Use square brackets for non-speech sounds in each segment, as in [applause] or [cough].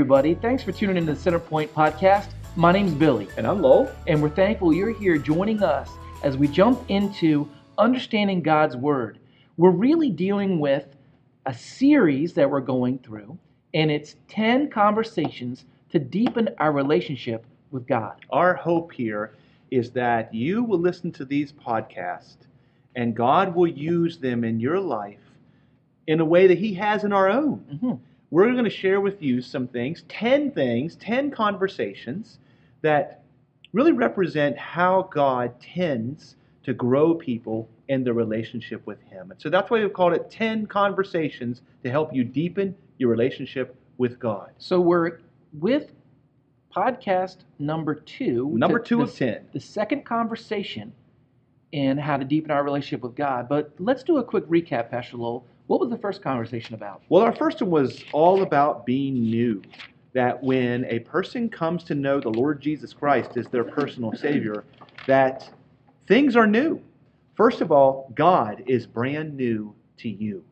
Everybody. Thanks for tuning in to the CenterPoint podcast. My name's Billy, And I'm Lowell. and we're thankful you're here joining us as we jump into understanding God's Word. We're really dealing with a series that we're going through, and it's 10 conversations to deepen our relationship with God. Our hope here is that you will listen to these podcasts and God will use them in your life in a way that He has in our own. Mhm. We're going to share with you some things 10 things, 10 conversations that really represent how God tends to grow people in their relationship with Him. And so that's why we've called it 10 conversations to help you deepen your relationship with God. So we're with podcast number two. Number two the- of 10. The second conversation in how to deepen our relationship with God. But let's do a quick recap, Pastor Lowell. What was the first conversation about? Well, our first one was all about being new. That when a person comes to know the Lord Jesus Christ as their personal Savior, that things are new. First of all, God is brand new to you.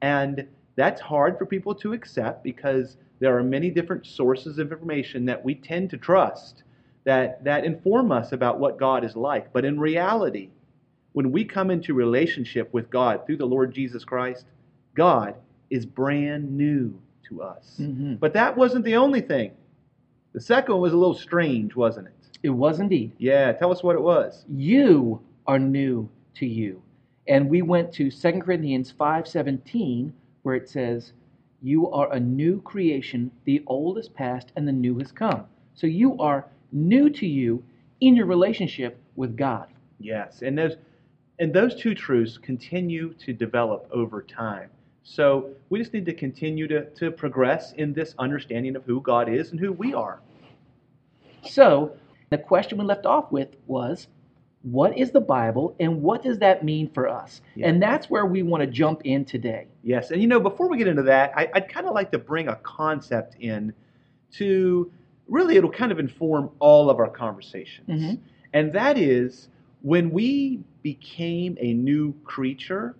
And that's hard for people to accept because there are many different sources of information that we tend to trust that, that inform us about what God is like. But in reality, when we come into relationship with God through the Lord Jesus Christ, God is brand new to us. Mhm. But that wasn't the only thing. The second one was a little strange, wasn't it? It was indeed. Yeah, tell us what it was. You are new to you. And we went to 2 Corinthians 5:17 where it says, "You are a new creation, the old is past and the new has come." So you are new to you in your relationship with God. Yes, and those and those two truths continue to develop over time. So we just need to continue to, to progress in this understanding of who God is and who we are. So, the question we left off with was what is the Bible and what does that mean for us? Yeah. And that's where we want to jump in today. Yes, and you know, before we get into that, I, I'd kind of like to bring a concept in to really it'll kind of inform all of our conversations. Mhm. And that is when we became a new creature,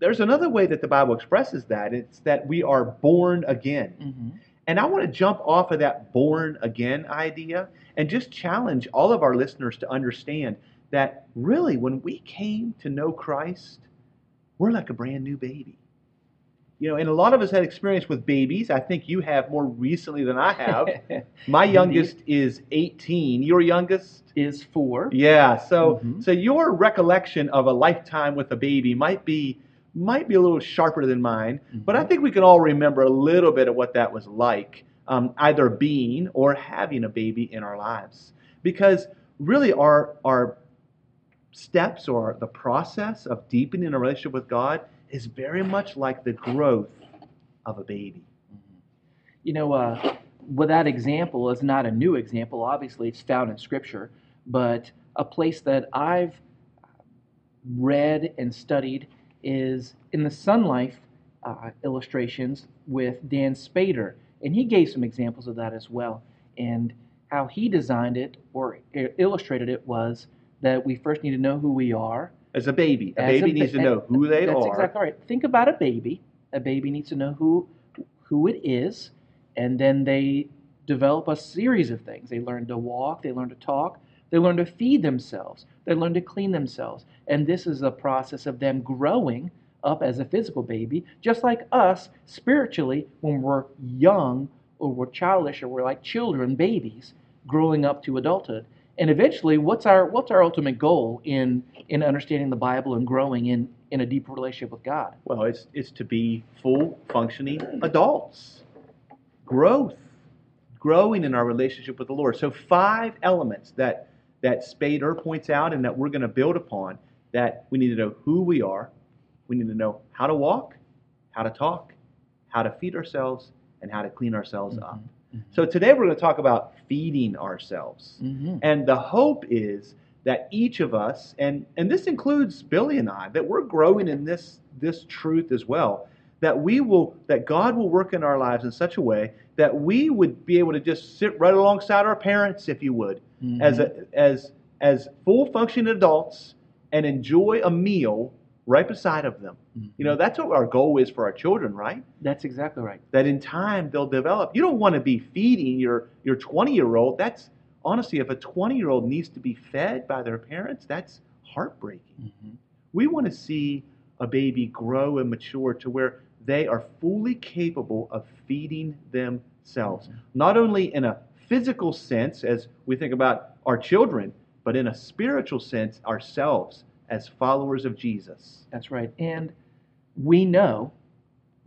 there's another way that the Bible expresses that. It's that we are born again. Mhm. And I want to jump off of that born again idea and just challenge all of our listeners to understand that really, when we came to know Christ, we're like a brand new baby. You know, and a lot of us had experience with babies. I think you have more recently than I have. [laughs] My youngest is 18. Your youngest? is 4. Yeah. So, Mhm. so your recollection of a lifetime with a baby might be might be a little sharper than mine. But I Mhm. think we can all remember a little bit of what that was like, um, either being or having a baby in our lives. Because really, our our steps or the process of deepening a relationship with God is very much like the growth of a baby. You know, uh, well, that example is not a new example. Obviously, it's found in Scripture, but a place that I've read and studied is in the Sonlife uh, illustrations with Dann Spader, and he gave some examples of that as well. And how he designed it or illustrated it was that we first need to know who we are. As a baby, a As baby ba- needs to know who they That's are. That's exactly right. Think about a baby. A baby needs to know who who it is, and then they develop a series of things. They learn to walk, they learn to talk, they learn to feed themselves, they learn to clean themselves. And this is a process of them growing up as a physical baby, just like us spiritually when we're young or we're childish or we're like children, babies, growing up to adulthood. And eventually, what's our what's our ultimate goal in in understanding the Bible and growing in in a deeper relationship with God? Well, it's it's to be full functioning adults. Growth. Growing in our relationship with the Lord. So five elements that that Spader points out and that we're going to build upon that we need to know who we are, we need to know how to walk, how to talk, how to feed ourselves, and how to clean ourselves mm-hmm. up. So today we're going to talk about feeding ourselves. Mhm. And the hope is that each of us, and, and this includes Billy and I, that we're growing in this, this truth as well. That we will, that God will work in our lives in such a way that we would be able to just sit right alongside our parents, if you would, as a, as as full functioning adults and enjoy a meal right beside of them. You know, that's what our goal is for our children, right? That's exactly right. That in time they'll develop. You don't want to be feeding your your 20 year old. That's honestly, if a 20 year old needs to be fed by their parents, that's heartbreaking. Mhm. We want to see a baby grow and mature to where they are fully capable of feeding themselves, not only in a physical sense as we think about our children, but in a spiritual sense ourselves as followers of Jesus. That's right. And we know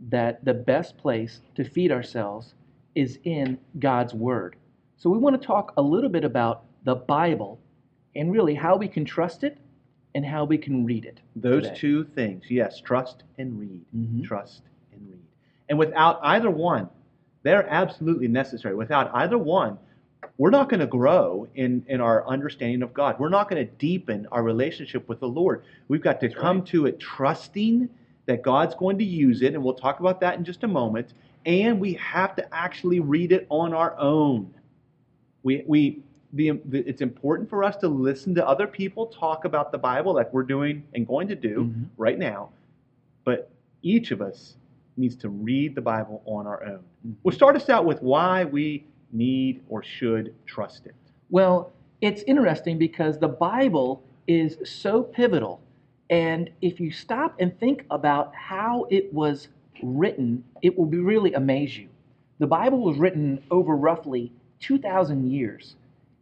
that the best place to feed ourselves is in God's Word. So we want to talk a little bit about the Bible and really how we can trust it and how we can read it. Those today. two things, yes, trust and read. Mhm. Trust and read. And without either one, they're absolutely necessary. Without either one, we're not going to grow in, in our understanding of God. We're not going to deepen our relationship with the Lord. We've got to come right. to it trusting that God's going to use it, and we'll talk about that in just a moment. And we have to actually read it on our own. We, we, the, the, it's important for us to listen to other people talk about the Bible, like we're doing and going to do Mhm. right now. But each of us needs to read the Bible on our own. Mhm. We'll start us out with why we need or should trust it. Well, it's interesting because the Bible is so pivotal. And if you stop and think about how it was written, it will be really amaze you. The Bible was written over roughly 2,000 years.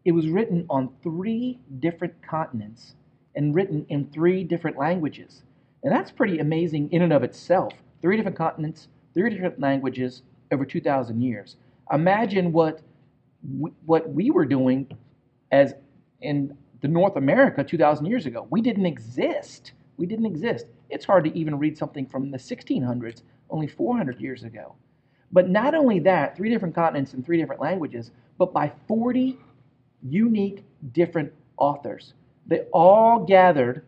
It was written on three different continents and written in three different languages. And that's pretty amazing in and of itself. Three different continents, three different languages over 2,000 years. Imagine what what we were doing as in the North America 2,000 years ago. We didn't exist. We didn't exist. It's hard to even read something from the 1600s, only 400 years ago. But not only that, three different continents and three different languages, but by 40 unique different authors. They all gathered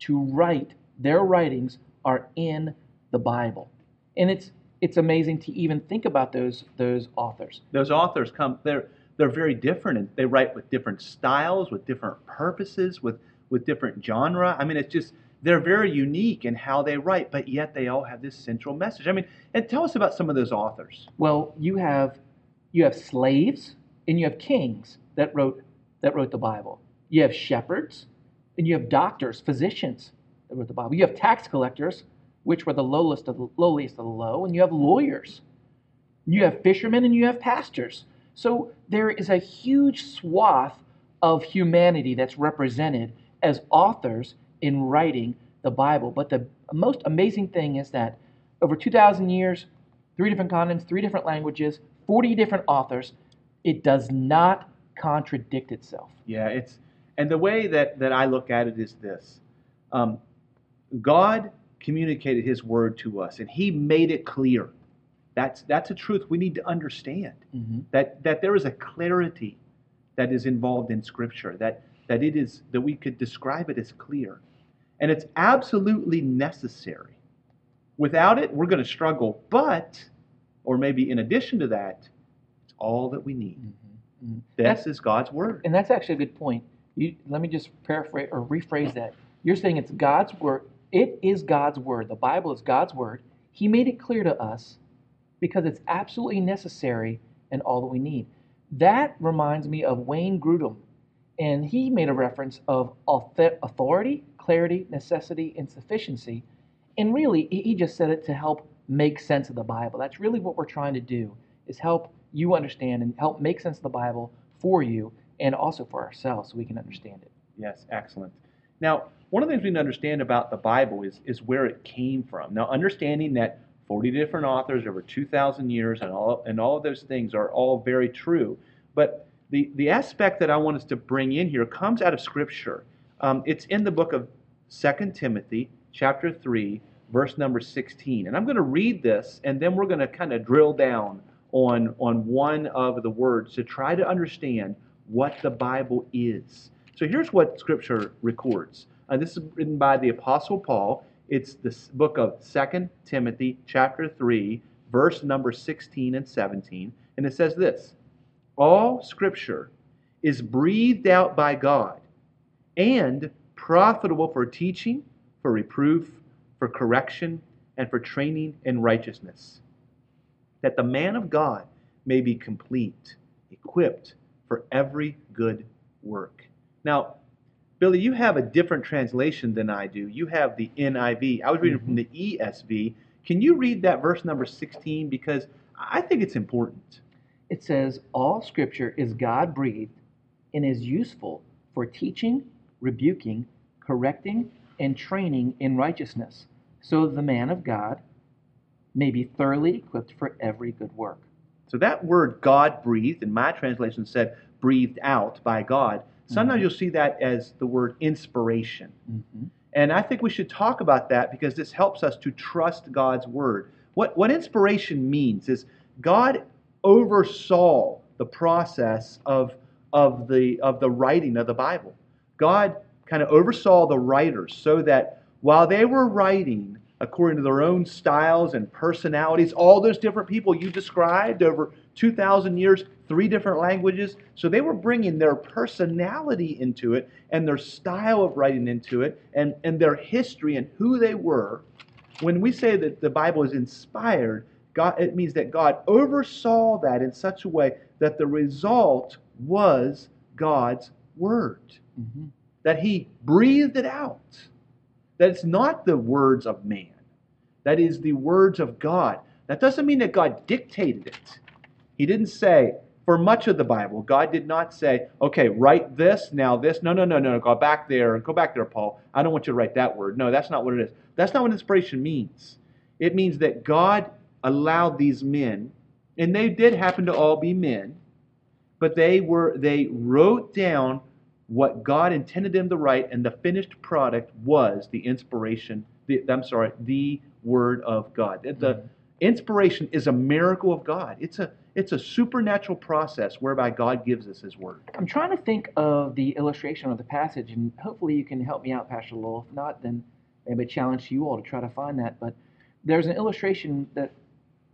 to write their writings are in the Bible. And it's it's amazing to even think about those those authors. Those authors come they're they're very different and they write with different styles, with different purposes, with with different genre. I mean it's just they're very unique in how they write, but yet they all have this central message. I mean, and tell us about some of those authors. Well, you have you have slaves and you have kings that wrote that wrote the Bible. You have shepherds and you have doctors, physicians that wrote the Bible. You have tax collectors, which were the lowest of the lowliest of the low, and you have lawyers. You have fishermen and you have pastors. So there is a huge swath of humanity that's represented as authors in writing the Bible. But the most amazing thing is that over 2,000 years, three different continents, three different languages, 40 different authors, it does not contradict itself. Yeah, it's and the way that that I look at it is this: um, God communicated His word to us, and He made it clear. That's that's a truth we need to understand. Mm-hmm. That that there is a clarity that is involved in Scripture. That that it is that we could describe it as clear, and it's absolutely necessary. Without it, we're going to struggle. But, or maybe in addition to that, it's all that we need. Mm-hmm. This is God's word. And that's actually a good point. You, let me just paraphrase or rephrase that. You're saying it's God's word. It is God's word. The Bible is God's word. He made it clear to us because it's absolutely necessary and all that we need. That reminds me of Wayne Grudem, and he made a reference of authority, clarity, necessity, and sufficiency. And really, he just said it to help make sense of the Bible. That's really what we're trying to do is help you understand and help make sense of the Bible for you and also for ourselves so we can understand it. Yes, excellent. Now, one of the things we need to understand about the Bible is, is where it came from. Now, understanding that 40 different authors over 2,000 years and all, and all of those things are all very true. But the, the aspect that I want us to bring in here comes out of Scripture. Um, it's in the book of 2 Timothy, chapter 3, verse number 16. And I'm going to read this, and then we're going to kind of drill down on, on one of the words to try to understand what the Bible is. So here's what Scripture records. Uh, this is written by the Apostle Paul. It's the book of 2 Timothy, chapter 3, verse number 16 and 17. And it says this All Scripture is breathed out by God and profitable for teaching, for reproof, for correction, and for training in righteousness, that the man of God may be complete, equipped for every good work. Now, Billy, you have a different translation than I do. You have the NIV. I was reading from mm-hmm. the ESV. Can you read that verse number 16? Because I think it's important. It says, All scripture is God breathed and is useful for teaching, rebuking, correcting, and training in righteousness, so the man of God may be thoroughly equipped for every good work. So that word God breathed, in my translation said breathed out by God. Sometimes Mhm. you'll see that as the word inspiration. Mm-hmm. And I think we should talk about that because this helps us to trust God's word. What, what inspiration means is God oversaw the process of, of, the, of the writing of the Bible. God kind of oversaw the writers so that while they were writing according to their own styles and personalities, all those different people you described over 2,000 years, three different languages, so they were bringing their personality into it and their style of writing into it and, and their history and who they were. When we say that the Bible is inspired, God, it means that God oversaw that in such a way that the result was God's Word Mm-hmm. that he breathed it out. That it's not the words of man, that is the words of God. That doesn't mean that God dictated it. He didn't say, for much of the Bible, God did not say, okay, write this, now this. No, no, no, no, go back there, go back there, Paul. I don't want you to write that word. No, that's not what it is. That's not what inspiration means. It means that God allowed these men, and they did happen to all be men, but they were they wrote down what God intended them to write, and the finished product was the inspiration. The, I'm sorry, the Word of God. The Mhm. inspiration is a miracle of God. It's a it's a supernatural process whereby God gives us His Word. I'm trying to think of the illustration of the passage, and hopefully you can help me out, Pastor Lowell. If not, then maybe a challenge you all to try to find that. But there's an illustration that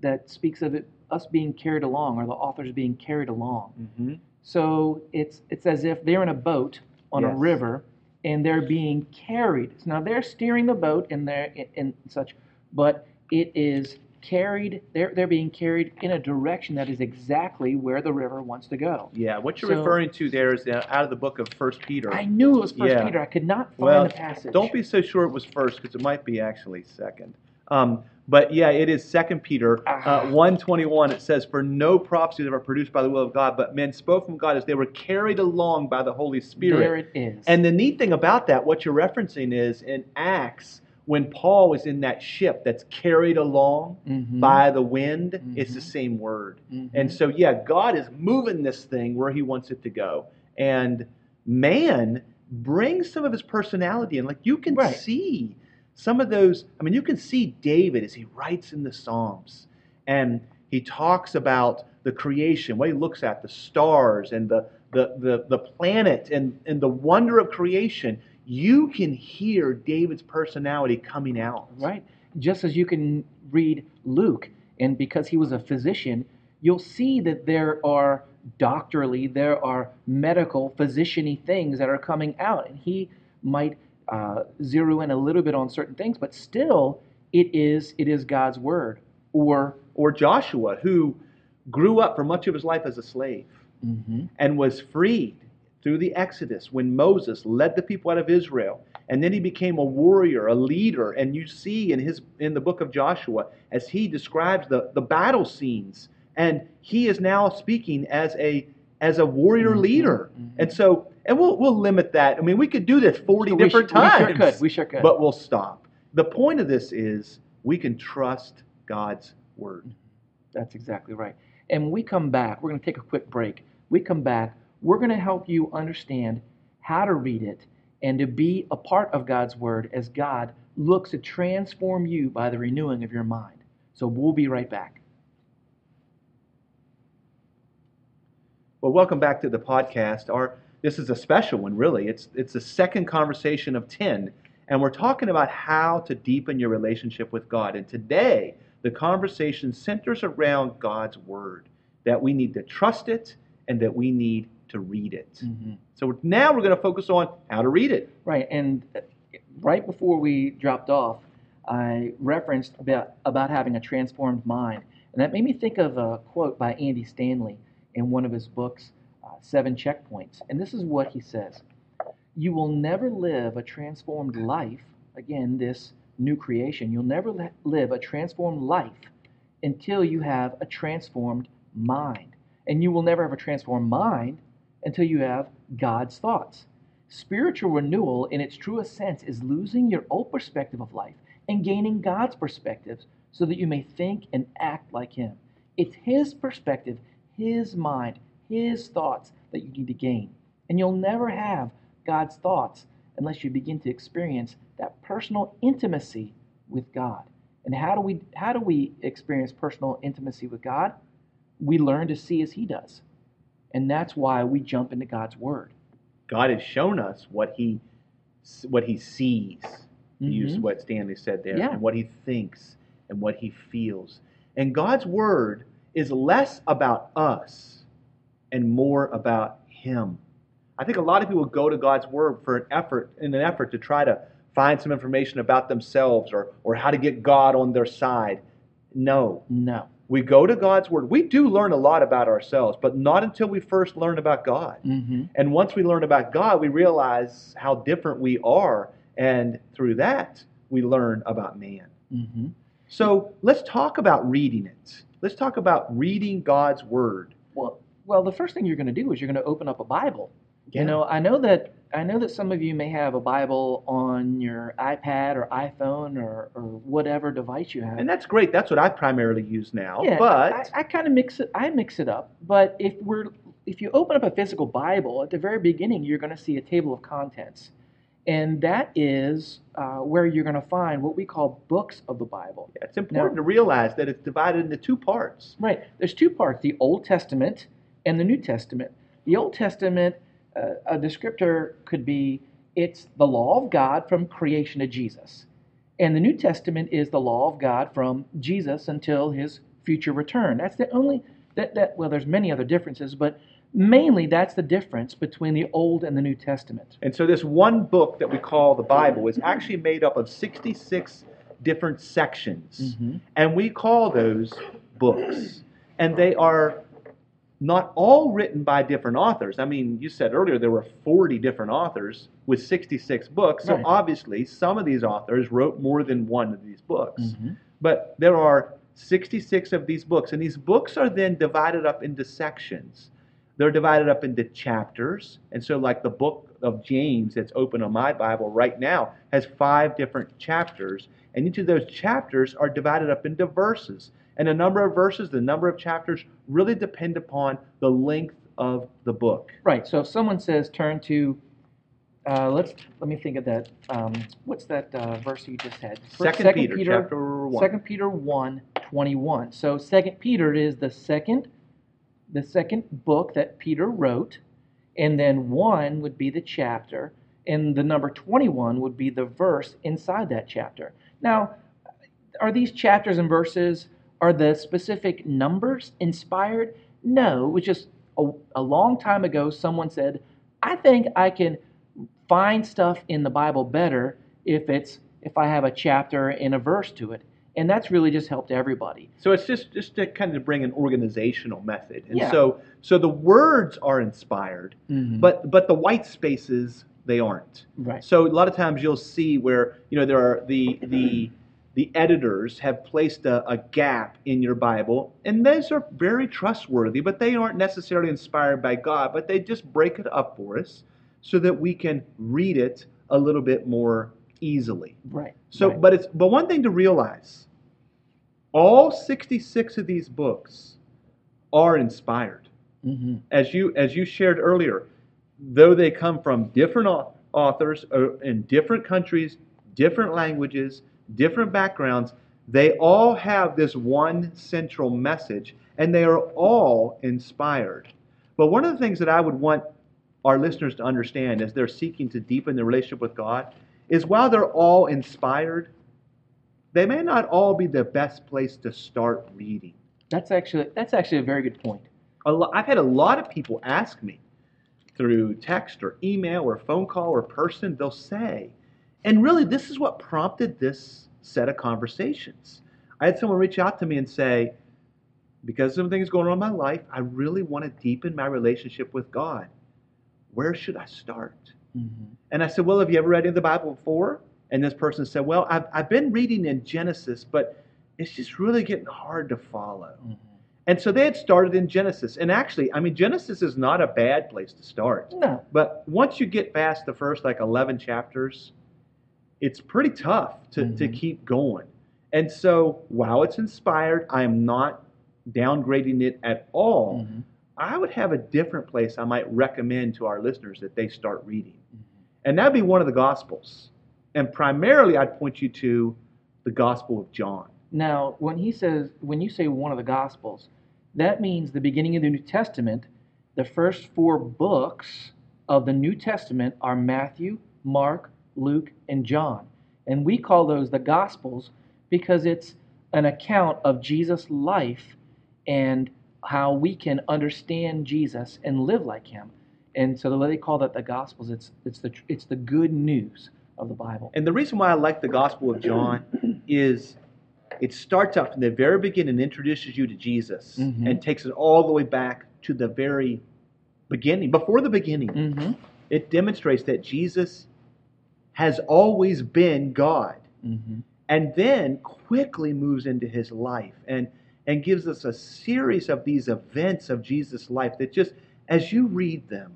that speaks of it us being carried along, or the authors being carried along. Mm-hmm. So it's it's as if they're in a boat on a river, and they're being carried. Now they're steering the boat and they're and such, but it is carried. They're they're being carried in a direction that is exactly where the river wants to go. Yeah, what you're So- referring to there is uh, out of the book of First Peter. I knew it was First Yeah. Peter. I could not find Well, the passage. Don't be so sure it was first because it might be actually second. Um, but yeah, it is Second Peter Ah. uh, one twenty one. It says, "For no prophecies ever produced by the will of God, but men spoke from God as they were carried along by the Holy Spirit." There it is. And the neat thing about that, what you're referencing is in Acts when Paul was in that ship that's carried along Mhm. by the wind, it's the Mhm. same word. Mhm. And so, yeah, God is moving this thing where He wants it to go. And man brings some of his personality in. Like you can Right. see some of those. I mean, you can see David as he writes in the Psalms and he talks about the creation, what he looks at, the stars and the, the, the, the planet and, and the wonder of creation. You can hear David's personality coming out. Right. Just as you can read Luke, and because he was a physician, you'll see that there are doctorly, there are medical, physician-y things that are coming out, and he might uh, zero in a little bit on certain things, but still, it is it is God's word. Or Or Joshua, who grew up for much of his life as a slave. Mhm. and was freed through the Exodus when Moses led the people out of Israel. And then he became a warrior, a leader. And you see in his in the book of Joshua as he describes the, the battle scenes. And he is now speaking as a as a warrior Mhm, leader. mhm. And so and we'll we'll limit that. I mean, we could do this 40 we, different sh- we times. sure could. We sure could. But we'll stop. The point of this is we can trust God's word. That's exactly right. And when we come back, we're going to take a quick break. We come back, we're going to help you understand how to read it and to be a part of God's Word as God looks to transform you by the renewing of your mind. So we'll be right back. Well, welcome back to the podcast. Our this is a special one, really. It's it's the second conversation of ten, and we're talking about how to deepen your relationship with God. And today, the conversation centers around God's word. That we need to trust it and that we need to read it. So now we're going to focus on how to read it. Right. And right before we dropped off, I referenced about, about having a transformed mind. And that made me think of a quote by Andy Stanley in one of his books, uh, Seven Checkpoints. And this is what he says You will never live a transformed life, again, this new creation, you'll never li- live a transformed life until you have a transformed mind. And you will never have a transformed mind until you have God's thoughts. Spiritual renewal, in its truest sense, is losing your old perspective of life and gaining God's perspectives so that you may think and act like Him. It's His perspective, His mind, His thoughts that you need to gain. And you'll never have God's thoughts unless you begin to experience that personal intimacy with God. And how do we how do we experience personal intimacy with God? We learn to see as he does. And that's why we jump into God's word. God has shown us what he what he sees. To mm-hmm. use what Stanley said there, Yeah. and what he thinks and what he feels. And God's word is less about us and more about him. I think a lot of people go to God's word for an effort in an effort to try to find some information about themselves or, or how to get God on their side. No. No. We go to God's word. We do learn a lot about ourselves, but not until we first learn about God. Mm-hmm. And once we learn about God, we realize how different we are. And through that, we learn about man. Mm-hmm. So let's talk about reading it. Let's talk about reading God's word. Well, well, the first thing you're going to do is you're going to open up a Bible. Yeah. You know, I know that I know that some of you may have a Bible on your iPad or iPhone or, or whatever device you have. And that's great. That's what I primarily use now. yeah, but I, I kind of mix it. I mix it up. But if we're if you open up a physical Bible at the very beginning, you're going to see a table of contents, and that is uh, where you're going to find what we call books of the Bible. Yeah, it's important to realize that it's divided into two parts. Right. There's two parts: the Old Testament and the New Testament. The Old Testament, a descriptor could be it's the law of God from creation to Jesus, and the New Testament is the law of God from Jesus until His future return. That's the only that that well, there's many other differences, but mainly that's the difference between the Old and the New Testament. And so, this one book that we call the Bible is actually made up of 66 different sections. Mhm. And we call those books. And they are not all written by different authors. I mean, you said earlier there were 40 different authors with 66 books. So, Right. obviously, some of these authors wrote more than one of these books. Mhm. But there are 66 of these books, and these books are then divided up into sections. They're divided up into chapters. And so, like the book of James that's open on my Bible right now has five different chapters. And each of those chapters are divided up into verses. And the number of verses, the number of chapters really depend upon the length of the book. Right. So if someone says turn to, uh, let's let me think of that. Um, what's that uh, verse you just had? First- Second, Peter, chapter 1. Second Peter 1, 21. So Second Peter is the second, the second book that Peter wrote, and then one would be the chapter, and the number 21 would be the verse inside that chapter. Now, are these chapters and verses are the specific numbers inspired? No, it was just a, a long time ago someone said, I think I can find stuff in the Bible better if it's if I have a chapter and a verse to it. And that's really just helped everybody. So it's just just to kind of bring an organizational method. And Yeah. so so the words are inspired, But but but the white spaces they aren't. right. So a lot of times you'll see where you know there are the the [clears throat] the editors have placed a, a gap in your Bible, and those are very trustworthy, but they aren't necessarily inspired by God. But they just break it up for us so that we can read it a little bit more easily. Right. So, right. but it's but one thing to realize: all sixty-six of these books are inspired Mhm. as you as you shared earlier, though they come from different authors uh, in different countries, different languages, different backgrounds, they all have this one central message, and they are all inspired. But one of the things that I would want our listeners to understand as they're seeking to deepen their relationship with God is while they're all inspired, they may not all be the best place to start reading That's actually that's actually a very good point. a lo- I've had a lot of people ask me through text or email or phone call or person, they'll say, And really, this is what prompted this set of conversations. I had someone reach out to me and say, because some things going on in my life, I really want to deepen my relationship with God. Where should I start? Mm-hmm. And I said, Well, have you ever read any of the Bible before? And this person said, Well, I've, I've been reading in Genesis, but it's just really getting hard to follow. Mm-hmm. And so they had started in Genesis. And actually, I mean, Genesis is not a bad place to start. No. But once you get past the first like 11 chapters, it's pretty tough to, to Mhm. keep going. And so while it's inspired, I am not downgrading it at all. Mhm. I would have a different place I might recommend to our listeners that they start reading. Mhm. And that'd be one of the Gospels. And primarily, I'd point you to the Gospel of John. Now, when he says, when you say one of the Gospels, that means the beginning of the New Testament. The first four books of the New Testament are Matthew, Mark, Luke, and John. And we call those the Gospels because it's an account of Jesus' life and how we can understand Jesus and live like him. And so the way they call that the Gospels, it's, it's, the, it's the good news of the Bible. And the reason why I like the Gospel of John [clears throat] is it starts out from the very beginning and introduces you to Jesus Mhm. and takes it all the way back to the very beginning, before the beginning. Mm-hmm. It demonstrates that Jesus has always been God. Mm-hmm. and then quickly moves into his life and and gives us a series of these events of Jesus' life that just as you read them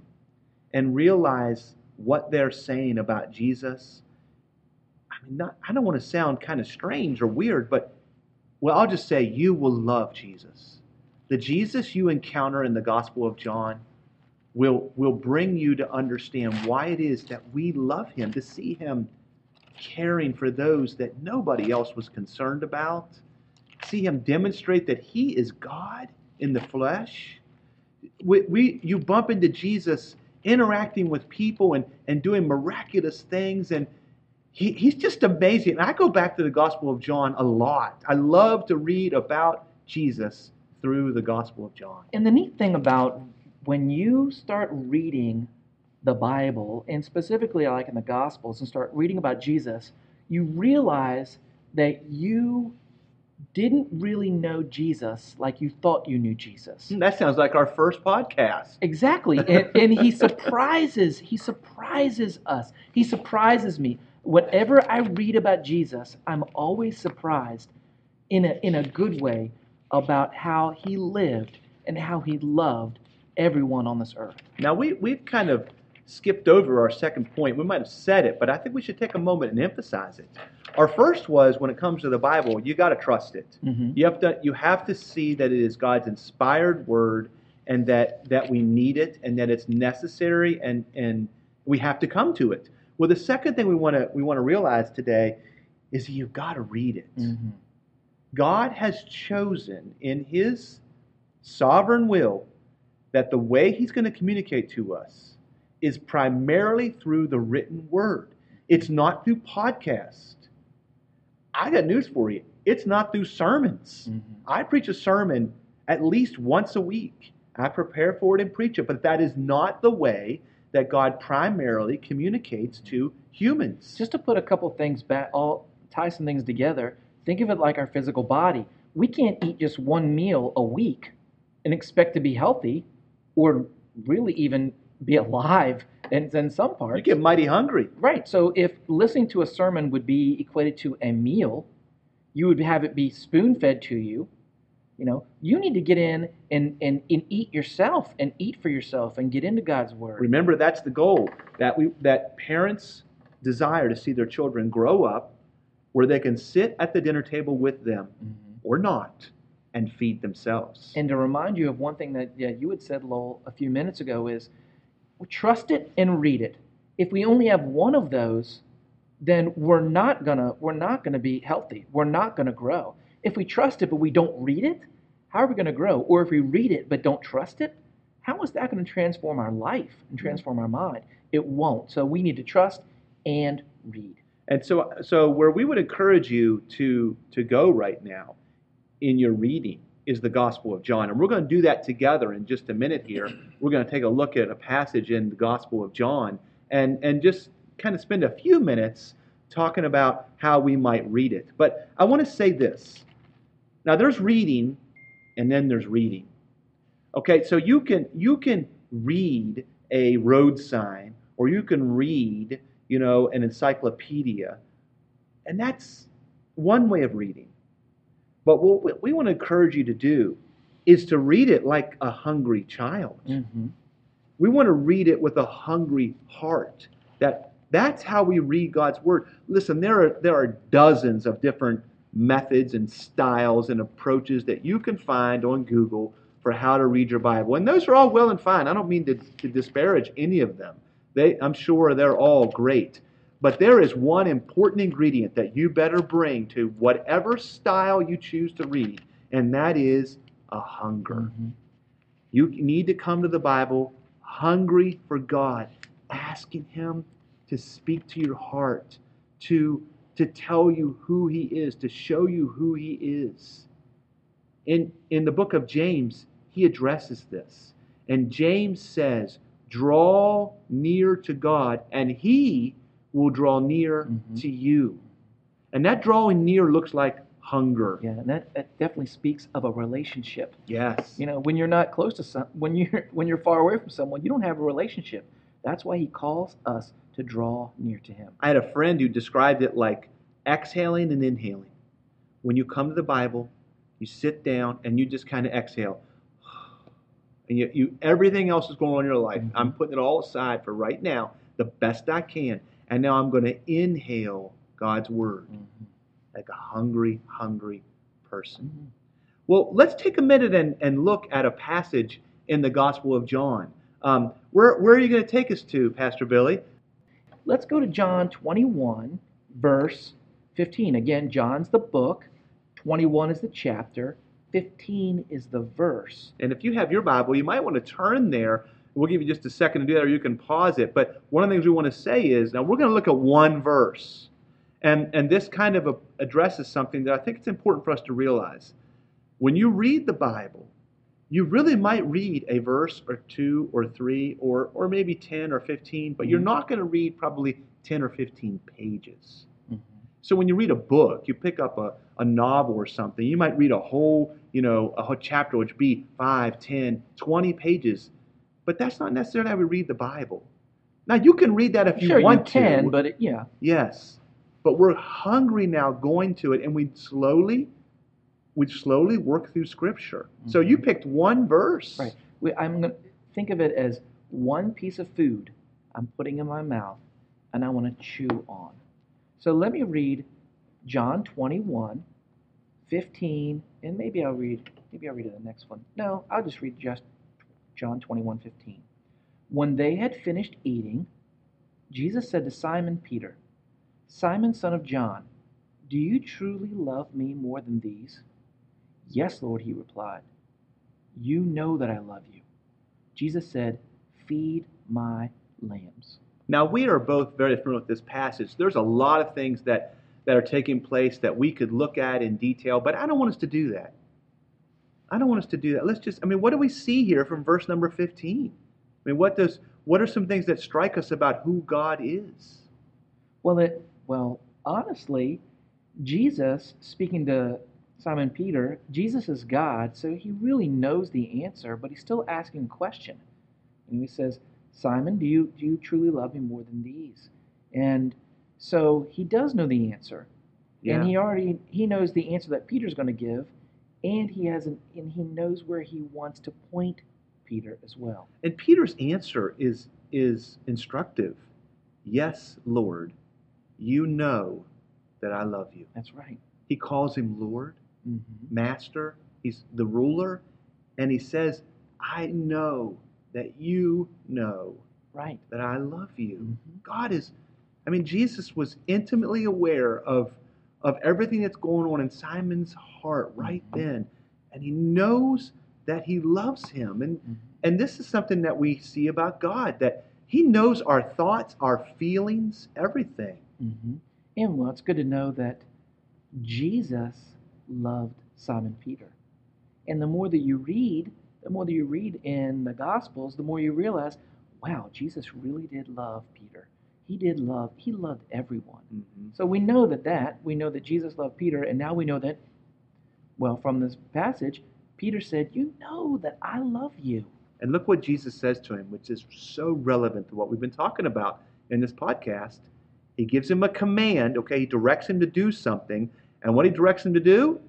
and realize what they're saying about Jesus, I mean, not, I don't want to sound kind of strange or weird, but well, I'll just say you will love Jesus. The Jesus you encounter in the Gospel of John will will bring you to understand why it is that we love him, to see him caring for those that nobody else was concerned about. See him demonstrate that he is God in the flesh. We, we, you bump into Jesus interacting with people and, and doing miraculous things, and he, he's just amazing. And I go back to the Gospel of John a lot. I love to read about Jesus through the Gospel of John. And the neat thing about when you start reading the Bible, and specifically I like in the Gospels, and start reading about Jesus, you realize that you didn't really know Jesus like you thought you knew Jesus. Hmm, that sounds like our first podcast. Exactly. [laughs] And, and he surprises, he surprises us. He surprises me. Whatever I read about Jesus, I'm always surprised in a, in a good way about how he lived and how he loved everyone on this earth. Now, we, we've kind of skipped over our second point. We might have said it, but I think we should take a moment and emphasize it. Our first was when it comes to the Bible, you got to trust it. Mm-hmm. You have to you have to see that it is God's inspired word and that that we need it and that it's necessary and and we have to come to it. Well, the second thing we want to we want to realize today is you've got to read it. Mm-hmm. God has chosen in his sovereign will that the way he's going to communicate to us is primarily through the written word. It's not through podcast. I got news for you. It's not through sermons. Mm-hmm. I preach a sermon at least once a week. I prepare for it and preach it, but that is not the way that God primarily communicates to humans. Just to put a couple things back, all tie some things together. Think of it like our physical body. We can't eat just one meal a week and expect to be healthy, or really even be alive. In, in some parts, you get mighty hungry. right. So if listening to a sermon would be equated to a meal, you would have it be spoon fed to you. You know, you need to get in and, and, and eat yourself and eat for yourself and get into God's word. Remember, that's the goal that we that parents desire to see their children grow up where they can sit at the dinner table with them Mhm. or not and feed themselves. And to remind you of one thing that yeah, you had said, Lowell, a few minutes ago is trust it and read it. If we only have one of those, then we're not gonna we're not gonna be healthy. We're not gonna grow. If we trust it but we don't read it, how are we gonna grow? Or if we read it but don't trust it, how is that gonna transform our life and mm-hmm. transform our mind? It won't. So we need to trust and read. And so, so where we would encourage you to to go right now in your reading is the Gospel of John, and we're going to do that together in just a minute. Here, we're going to take a look at a passage in the Gospel of John, and and just kind of spend a few minutes talking about how we might read it. But I want to say this. Now there's reading and then there's reading. Okay, so you can you can read a road sign or you can read, you know, an encyclopedia. And that's one way of reading. But what we want to encourage you to do is to read it like a hungry child. Mm-hmm. We want to read it with a hungry heart. That that's how we read God's word. Listen, there are there are dozens of different methods and styles and approaches that you can find on Google for how to read your Bible. And those are all well and fine. I don't mean to, to disparage any of them. They, I'm sure they're all great. But there is one important ingredient that you better bring to whatever style you choose to read, and that is a hunger. Mm-hmm. You need to come to the Bible hungry for God, asking Him to speak to your heart, to, to tell you who He is, to show you who He is. In, in the book of James, he addresses this. And James says, Draw near to God, and He will draw near Mhm. to you. And that drawing near looks like hunger. Yeah, and that, that definitely speaks of a relationship. Yes. You know, when you're not close to some, when you're [laughs] when you're far away from someone, you don't have a relationship. That's why he calls us to draw near to him. I had a friend who described it like exhaling and inhaling. When you come to the Bible, you sit down and you just kind of exhale. [sighs] And you, you everything else is going on in your life. Mhm. I'm putting it all aside for right now, the best I can. And now I'm going to inhale God's word like a hungry, hungry person. Mhm. Well, let's take a minute and, and look at a passage in the Gospel of John. Um, where, where are you going to take us to, Pastor Billy? Let's go to John 21, verse 15. Again, John's the book, 21 is the chapter, 15 is the verse. And if you have your Bible, you might want to turn there. We'll give you just a second to do that, or you can pause it. But one of the things we want to say is now we're going to look at one verse. And, and this kind of a, addresses something that I think it's important for us to realize. When you read the Bible, you really might read a verse or two or three or, or maybe 10 or 15, but you're Mhm. not going to read probably 10 or 15 pages. Mhm. So when you read a book, you pick up a, a novel or something, you might read a whole, you know, a whole chapter, which would be 5, 10, 20 pages. But that's not necessarily how we read the Bible. Now, you can read that if you sure, want you can, to. but it, yeah. Yes. But we're hungry now going to it, and we slowly, we slowly work through Scripture. So mm-hmm. you picked one verse. Right. We, I'm going to think of it as one piece of food I'm putting in my mouth and I want to chew on. So let me read John 21, 15, and maybe I'll read maybe I'll read the next one. No, I'll just read just John 21, 15. When they had finished eating, Jesus said to Simon Peter, Simon, son of John, do you truly love me more than these? Yes, Lord, he replied. You know that I love you. Jesus said, Feed my lambs. Now, we are both very familiar with this passage. There's a lot of things that, that are taking place that we could look at in detail, but I don't want us to do that. I don't want us to do that. Let's just, I mean, what do we see here from verse number 15? I mean, what does, what are some things that strike us about who God is? Well, it, well, honestly, Jesus, speaking to Simon Peter, Jesus is God, so he really knows the answer, but he's still asking a question. And he says, Simon, do you, do you truly love me more than these? And so he does know the answer. And he already he knows the answer that Peter's going to give, and he has an and he knows where he wants to point Peter as well. And Peter's answer is, is instructive. Yes, Lord, you know that I love you. That's right. He calls him Lord, hmm Master, he's the ruler, and he says, I know that you know Right. that I love you. Mhm. God is, I mean, Jesus was intimately aware of, of everything that's going on in Simon's heart right Mhm. then. And he knows that he loves him. And, Mhm. and this is something that we see about God, that he knows our thoughts, our feelings, everything. hmm And well, it's good to know that Jesus loved Simon Peter. And the more that you read, the more that you read in the Gospels, the more you realize, wow, Jesus really did love Peter. He did love, he loved everyone. Mhm. So we know that that, we know that Jesus loved Peter, and now we know that, well, from this passage, Peter said, You know that I love you. And look what Jesus says to him, which is so relevant to what we've been talking about in this podcast. He gives him a command, okay? He directs him to do something. And what he directs him to do?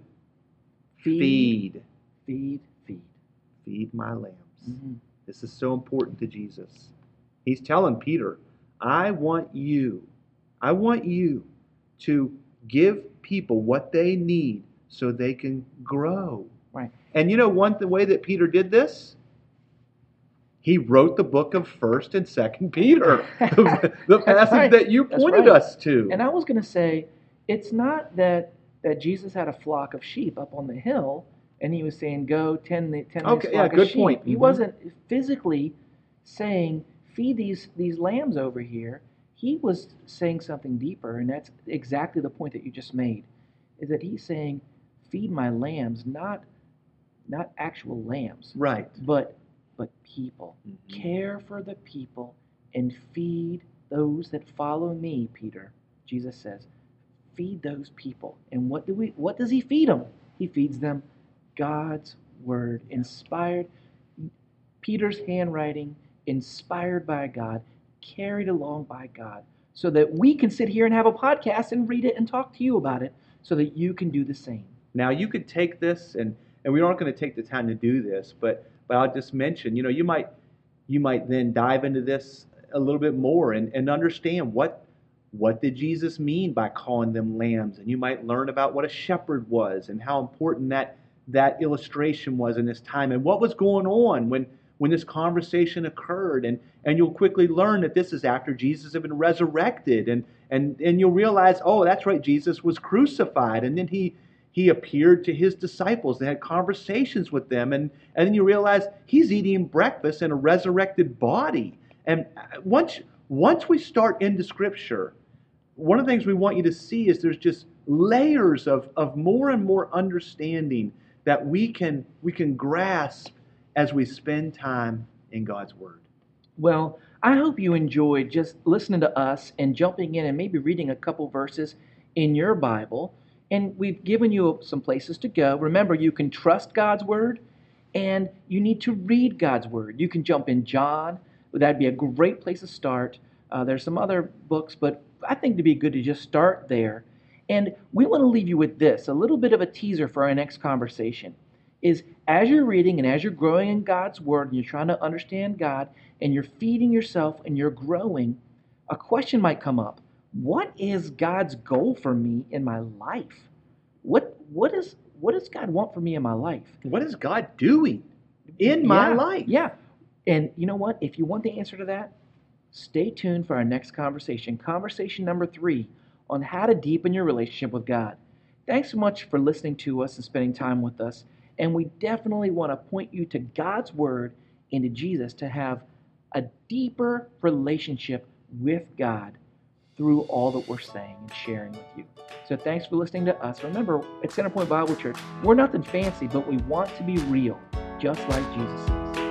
Feed, Feed. feed, feed. Feed my lambs. Mhm. This is so important to Jesus. He's telling Peter, I want you, I want you to give people what they need so they can grow. Right. And you know one the way that Peter did this? He wrote the book of First and Second Peter, [laughs] [laughs] the, the passage right. that you pointed right. us to. And I was going to say, it's not that that Jesus had a flock of sheep up on the hill, and he was saying, "Go tend the tend Okay, this yeah, good of sheep." point. He Mhm. wasn't physically saying, "Feed these these lambs over here." He was saying something deeper, and that's exactly the point that you just made. Is that he's saying, "Feed my lambs, not not actual lambs, right. but but people." Mhm. Care for the people and feed those that follow me, Peter. Jesus says, feed those people. And what do we what does he feed them? He feeds them God's word, inspired Peter's handwriting, inspired by God, carried along by God, so that we can sit here and have a podcast and read it and talk to you about it so that you can do the same. Now you could take this and and we aren't going to take the time to do this, but but I'll just mention, you know, you might you might then dive into this a little bit more and, and understand what what did Jesus mean by calling them lambs? And you might learn about what a shepherd was and how important that that illustration was in this time and what was going on when when this conversation occurred and and you'll quickly learn that this is after Jesus had been resurrected and and and you'll realize oh that's right Jesus was crucified and then he he appeared to his disciples They had conversations with them and and then you realize he's eating breakfast in a resurrected body. And uh, once once we start into scripture one of the things we want you to see is there's just layers of, of more and more understanding that we can we can grasp as we spend time in God's Word. Well, I hope you enjoyed just listening to us and jumping in and maybe reading a couple verses in your Bible. And we've given you some places to go. Remember, you can trust God's Word and you need to read God's Word. You can jump in John, that'd be a great place to start. Uh, there's some other books, but I think it'd be good to just start there. And we want to leave you with this a little bit of a teaser for our next conversation. Is as you're reading and as you're growing in God's Word and you're trying to understand God and you're feeding yourself and you're growing, a question might come up. What is God's goal for me in my life? What what is what does God want for me in my life? What is God doing in my Yeah, life? Yeah. And you know what? If you want the answer to that, stay tuned for our next conversation, conversation number three on how to deepen your relationship with God. Thanks so much for listening to us and spending time with us. And we definitely want to point you to God's Word and to Jesus to have a deeper relationship with God through all that we're saying and sharing with you. So thanks for listening to us. Remember, at CenterPoint Bible Church, we're nothing fancy, but we want to be real, just like Jesus is.